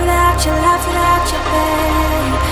without your love, without your pain.